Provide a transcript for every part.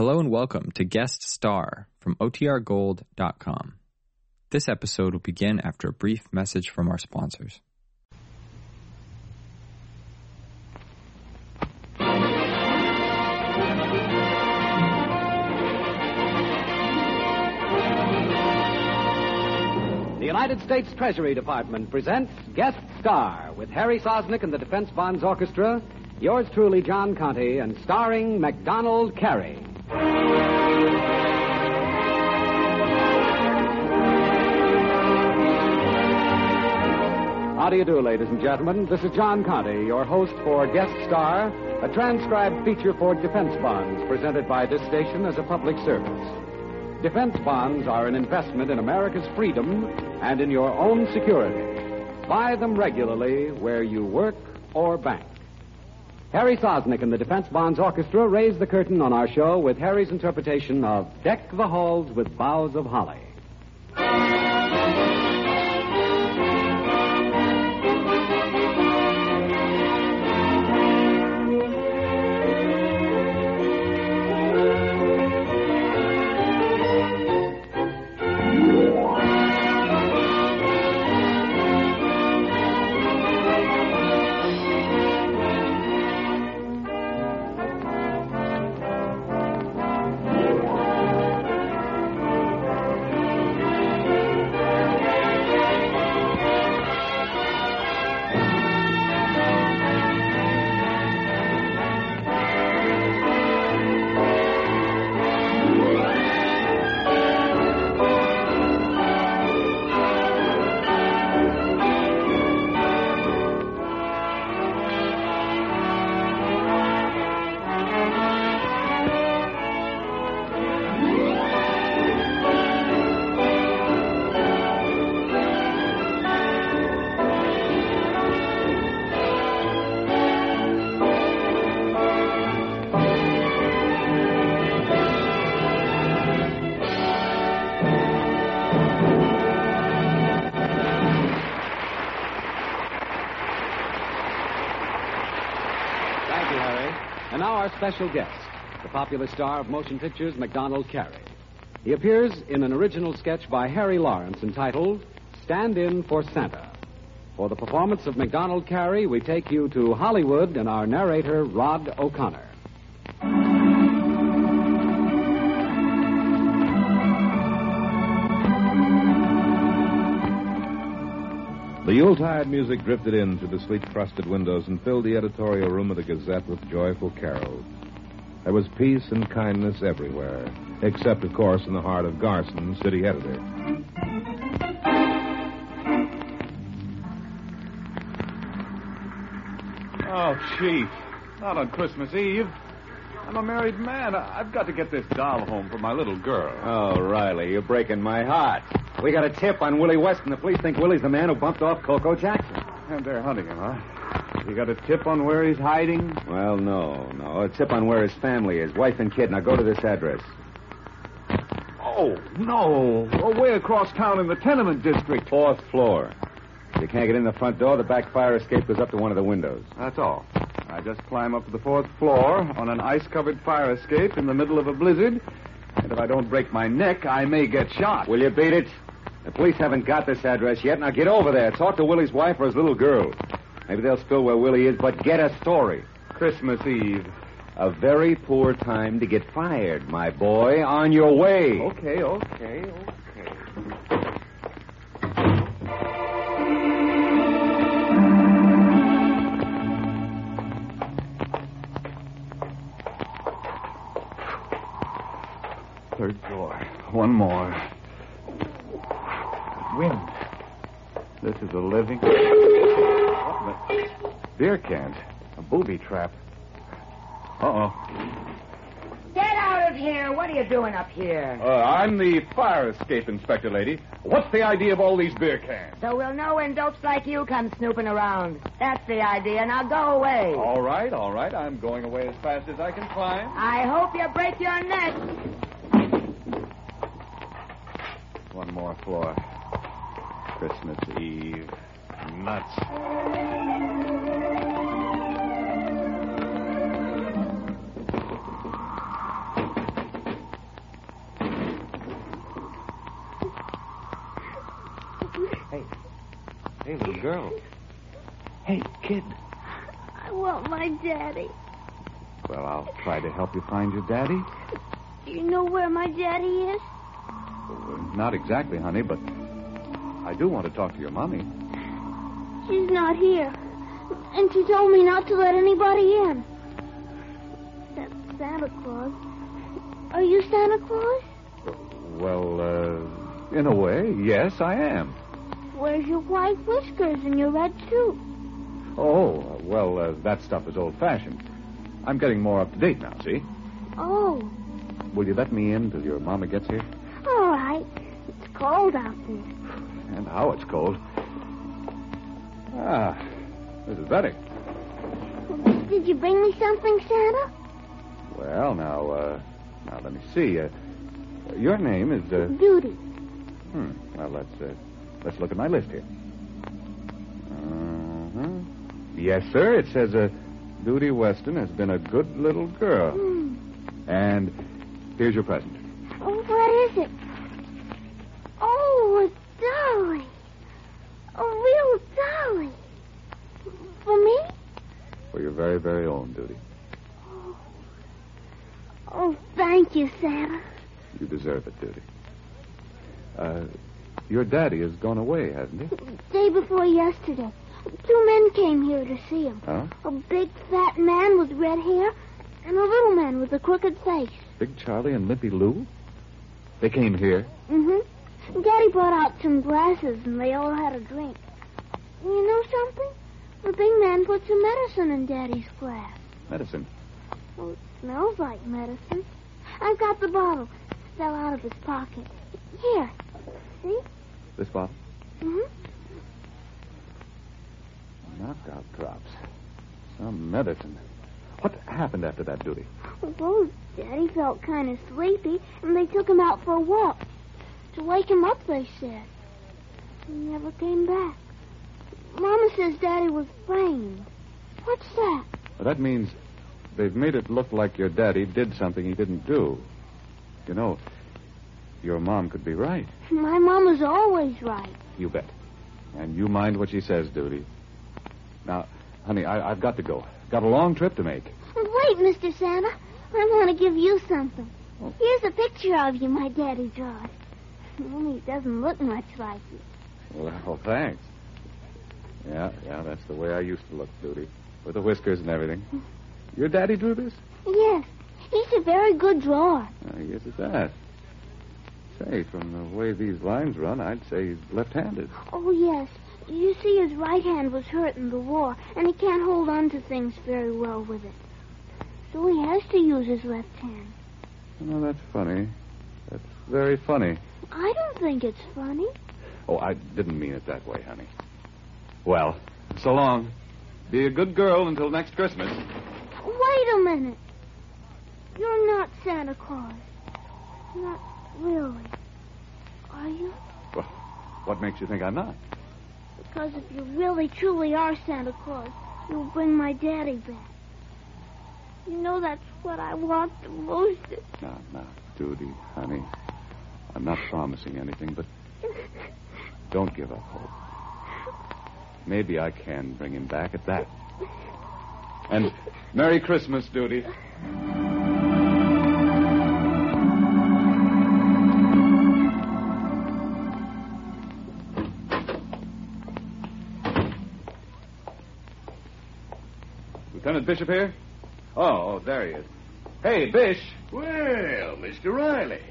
Hello and welcome to Guest Star from OTRGold.com. This episode will begin after a brief message from our sponsors. The United States Treasury Department presents Guest Star with Harry Sosnick and the Defense Bonds Orchestra, yours truly, John Conte, and starring MacDonald Carey. How do you do, ladies and gentlemen? This is John Conte, your host for Guest Star, a transcribed feature for defense bonds presented by this station as a public service. Defense bonds are an investment in America's freedom and in your own security. Buy them regularly where you work or bank. Harry Sosnick and the Defense Bonds Orchestra raise the curtain on our show with Harry's interpretation of Deck the Halls with Boughs of Holly. Special guest, the popular star of motion pictures, MacDonald Carey. He appears in an original sketch by Harry Lawrence entitled Stand In for Santa. For the performance of MacDonald Carey, we take you to Hollywood and our narrator, Rod O'Connor. Yuletide music drifted in through the sleet frosted windows and filled the editorial room of the Gazette with joyful carols. There was peace and kindness everywhere, except, of course, in the heart of Garson, city editor. Oh, Chief. Not on Christmas Eve. I'm a married man. I've got to get this doll home for my little girl. Oh, Riley, you're breaking my heart. We got a tip on Willie Weston. The police think Willie's the man who bumped off Coco Jackson. And they're hunting him, huh? You got a tip on where he's hiding? Well, no, no. A tip on where his family is. Wife and kid. Now go to this address. Oh, no. Oh, way across town in the tenement district. Fourth floor. If you can't get in the front door, the back fire escape goes up to one of the windows. That's all. I just climb up to the fourth floor on an ice covered fire escape in the middle of a blizzard. And if I don't break my neck, I may get shot. Will you beat it? The police haven't got this address yet. Now get over there. Talk to Willie's wife or his little girl. Maybe they'll spill where Willie is, but get a story. Christmas Eve. A very poor time to get fired, my boy. On your way. Okay, okay, okay. Third floor. One more. Wind. This is a living. What the? Beer cans. A booby trap. Uh oh. Get out of here. What are you doing up here? Uh, I'm the fire escape inspector, lady. What's the idea of all these beer cans? So we'll know when dopes like you come snooping around. That's the idea. Now go away. All right, all right. I'm going away as fast as I can climb. I hope you break your neck. One more floor. Christmas Eve. Nuts. Hey. Hey, little girl. Hey, kid. I want my daddy. Well, I'll try to help you find your daddy. Do you know where my daddy is? Not exactly, honey, but I do want to talk to your mommy. She's not here. And she told me not to let anybody in. That's Santa Claus. Are you Santa Claus? Well, uh, in a way, yes, I am. Where's your white whiskers and your red suit? Oh, well, uh, that stuff is old fashioned. I'm getting more up to date now, see? Oh, Will you let me in till your mama gets here? All right. It's cold out there. And how it's cold. Ah, this is better. Did you bring me something, Santa? Well, now, uh, now let me see. Uh, your name is, uh, Judy. hmm, well, let's, uh, let's look at my list here. Uh-huh. Yes, sir, it says, uh, Judy Weston has been a good little girl. Hmm. And here's your present. Oh, what is it? Oh, a dolly. A real dolly. For me? For your very, very own Judy. Oh, thank you, Santa. You deserve it, Judy. Uh, your daddy has gone away, hasn't he? Day before yesterday, two men came here to see him. Huh? A big fat man with red hair and a little man with a crooked face. Big Charlie and Limpy Lou? They came here. Mm-hmm. Daddy brought out some glasses and they all had a drink. You know something? The big man put some medicine in Daddy's glass. Medicine. Well, it smells like medicine. I've got the bottle. It fell out of his pocket. Here. See? This bottle? Mm-hmm. Knockout drops. Some medicine. What happened after that Judy? Well, Daddy felt kind of sleepy, and they took him out for a walk. To wake him up, they said. He never came back. Mama says Daddy was framed. What's that? Well, that means they've made it look like your daddy did something he didn't do. You know, your mom could be right. My mama's always right. You bet. And you mind what she says, Judy. Now, honey, I, I've got to go. Got a long trip to make. Wait, Mr. Santa. I want to give you something. Oh. Here's a picture of you my daddy drawed. Only it doesn't look much like you. Well, thanks. Yeah, yeah, that's the way I used to look, Judy. With the whiskers and everything. Your daddy drew this? Yes, he's a very good drawer. Uh, yes, it does. Say, from the way these lines run, I'd say he's left-handed. Oh, yes. You see, his right hand was hurt in the war, and he can't hold on to things very well with it. So he has to use his left hand. Oh, that's funny. That's very funny. I don't think it's funny. Oh, I didn't mean it that way, honey. Well, so long. Be a good girl until next Christmas. Wait a minute. You're not Santa Claus. Not really. Are you? Well, what makes you think I'm not? Because if you really, truly are Santa Claus, you'll bring my daddy back. You know that's what I want the most. No, no, Judy, honey. I'm not promising anything, but don't give up hope. Maybe I can bring him back at that. And Merry Christmas, Judy. Lieutenant Bishop here? Oh, oh, there he is. Hey, Bish. Well, Mr. Riley,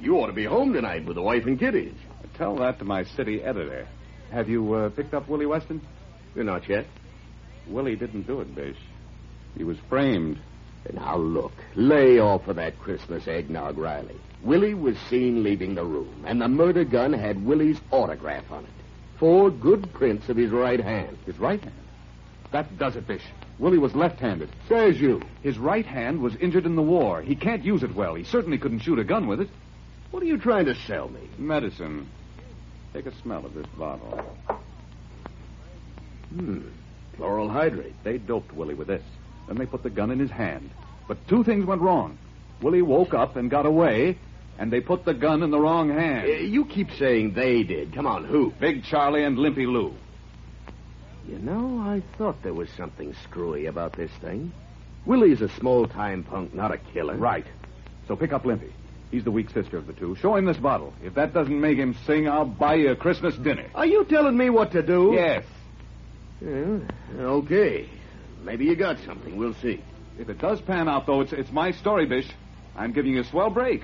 you ought to be home tonight with the wife and kiddies. Tell that to my city editor. Have you uh, picked up Willie Weston? You're not yet. Willie didn't do it, Bish. He was framed. Now, look, lay off of that Christmas eggnog, Riley. Willie was seen leaving the room, and the murder gun had Willie's autograph on it. Four good prints of his right hand. His right hand. That does it, Bish. Willie was left-handed. Says you. His right hand was injured in the war. He can't use it well. He certainly couldn't shoot a gun with it. What are you trying to sell me? Medicine. Take a smell of this bottle. Hmm. Chloral hydrate. They doped Willie with this. Then they put the gun in his hand. But two things went wrong. Willie woke up and got away, and they put the gun in the wrong hand. Uh, you keep saying they did. Come on, who? Big Charlie and Limpy Lou. You know, I thought there was something screwy about this thing. Willie's a small time punk, not a killer. Right. So pick up Limpy. He's the weak sister of the two. Show him this bottle. If that doesn't make him sing, I'll buy you a Christmas dinner. Are you telling me what to do? Yes. Yeah, okay. Maybe you got something. We'll see. If it does pan out, though, it's, it's my story, Bish. I'm giving you a swell break.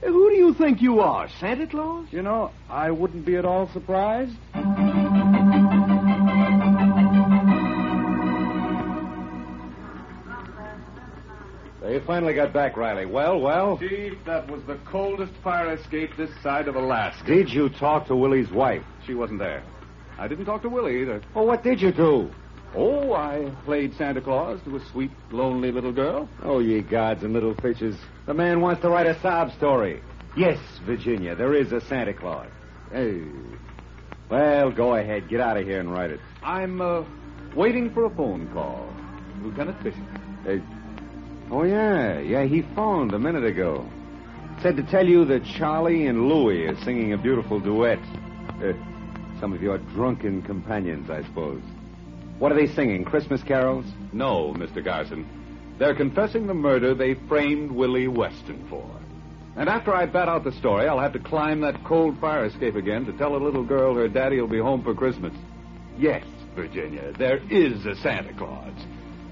Who do you think you are, Santa Claus? You know, I wouldn't be at all surprised. You finally got back, Riley. Well, well. Chief, that was the coldest fire escape this side of Alaska. Did you talk to Willie's wife? She wasn't there. I didn't talk to Willie either. Well, what did you do? Oh, I played Santa Claus to a sweet, lonely little girl. Oh, ye gods and little fishes. The man wants to write a sob story. Yes, Virginia, there is a Santa Claus. Hey. Well, go ahead. Get out of here and write it. I'm uh, waiting for a phone call. Lieutenant Bishop. Hey. Oh, yeah. Yeah, he phoned a minute ago. Said to tell you that Charlie and Louie are singing a beautiful duet. Uh, some of your drunken companions, I suppose. What are they singing? Christmas carols? No, Mr. Garson. They're confessing the murder they framed Willie Weston for. And after I bat out the story, I'll have to climb that cold fire escape again to tell a little girl her daddy will be home for Christmas. Yes, Virginia, there is a Santa Claus.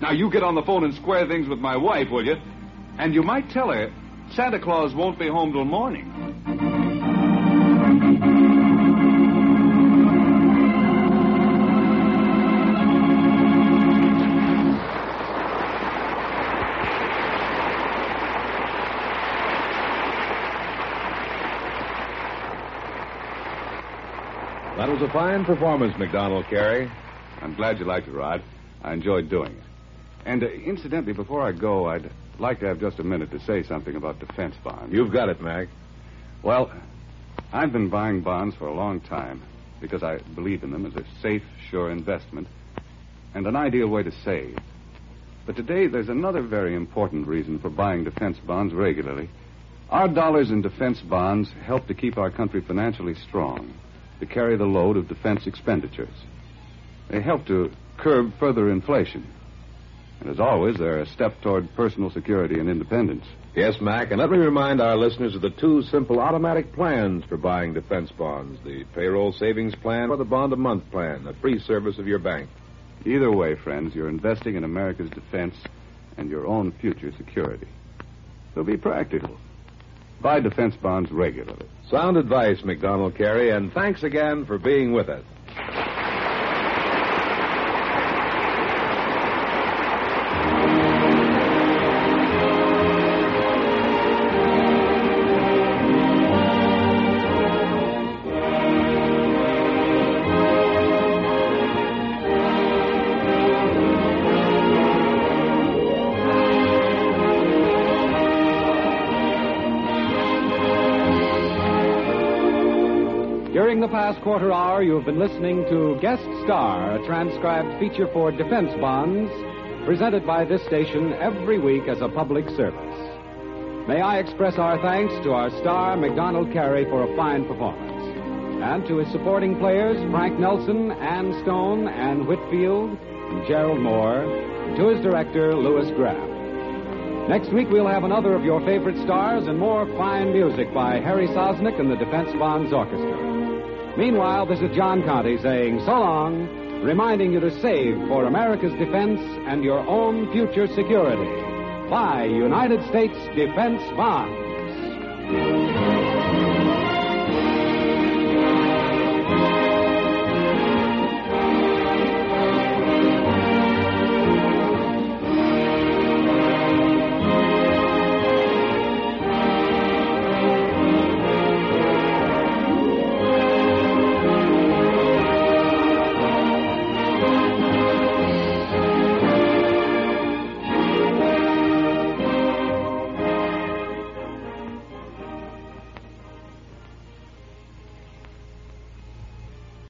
Now, you get on the phone and square things with my wife, will you? And you might tell her Santa Claus won't be home till morning. That was a fine performance, MacDonald Carey. I'm glad you liked it, Rod. I enjoyed doing it. And uh, incidentally, before I go, I'd like to have just a minute to say something about defense bonds. You've got it, Mac. Well, I've been buying bonds for a long time because I believe in them as a safe, sure investment and an ideal way to save. But today, there's another very important reason for buying defense bonds regularly. Our dollars in defense bonds help to keep our country financially strong, to carry the load of defense expenditures. They help to curb further inflation. And as always, they're a step toward personal security and independence. Yes, Mac, and let me remind our listeners of the two simple automatic plans for buying defense bonds the payroll savings plan or the bond a month plan, a free service of your bank. Either way, friends, you're investing in America's defense and your own future security. So be practical. Buy defense bonds regularly. Sound advice, MacDonald Carey, and thanks again for being with us. During the past quarter hour, you have been listening to Guest Star, a transcribed feature for defense bonds, presented by this station every week as a public service. May I express our thanks to our star, MacDonald Carey, for a fine performance, and to his supporting players, Frank Nelson, Ann Stone, Ann Whitfield, and Gerald Moore, and to his director, Louis Graff. Next week, we'll have another of your favorite stars and more fine music by Harry Sosnick and the Defense Bonds Orchestra. Meanwhile, this is John Conte saying so long, reminding you to save for America's defense and your own future security. Buy United States Defense Bonds.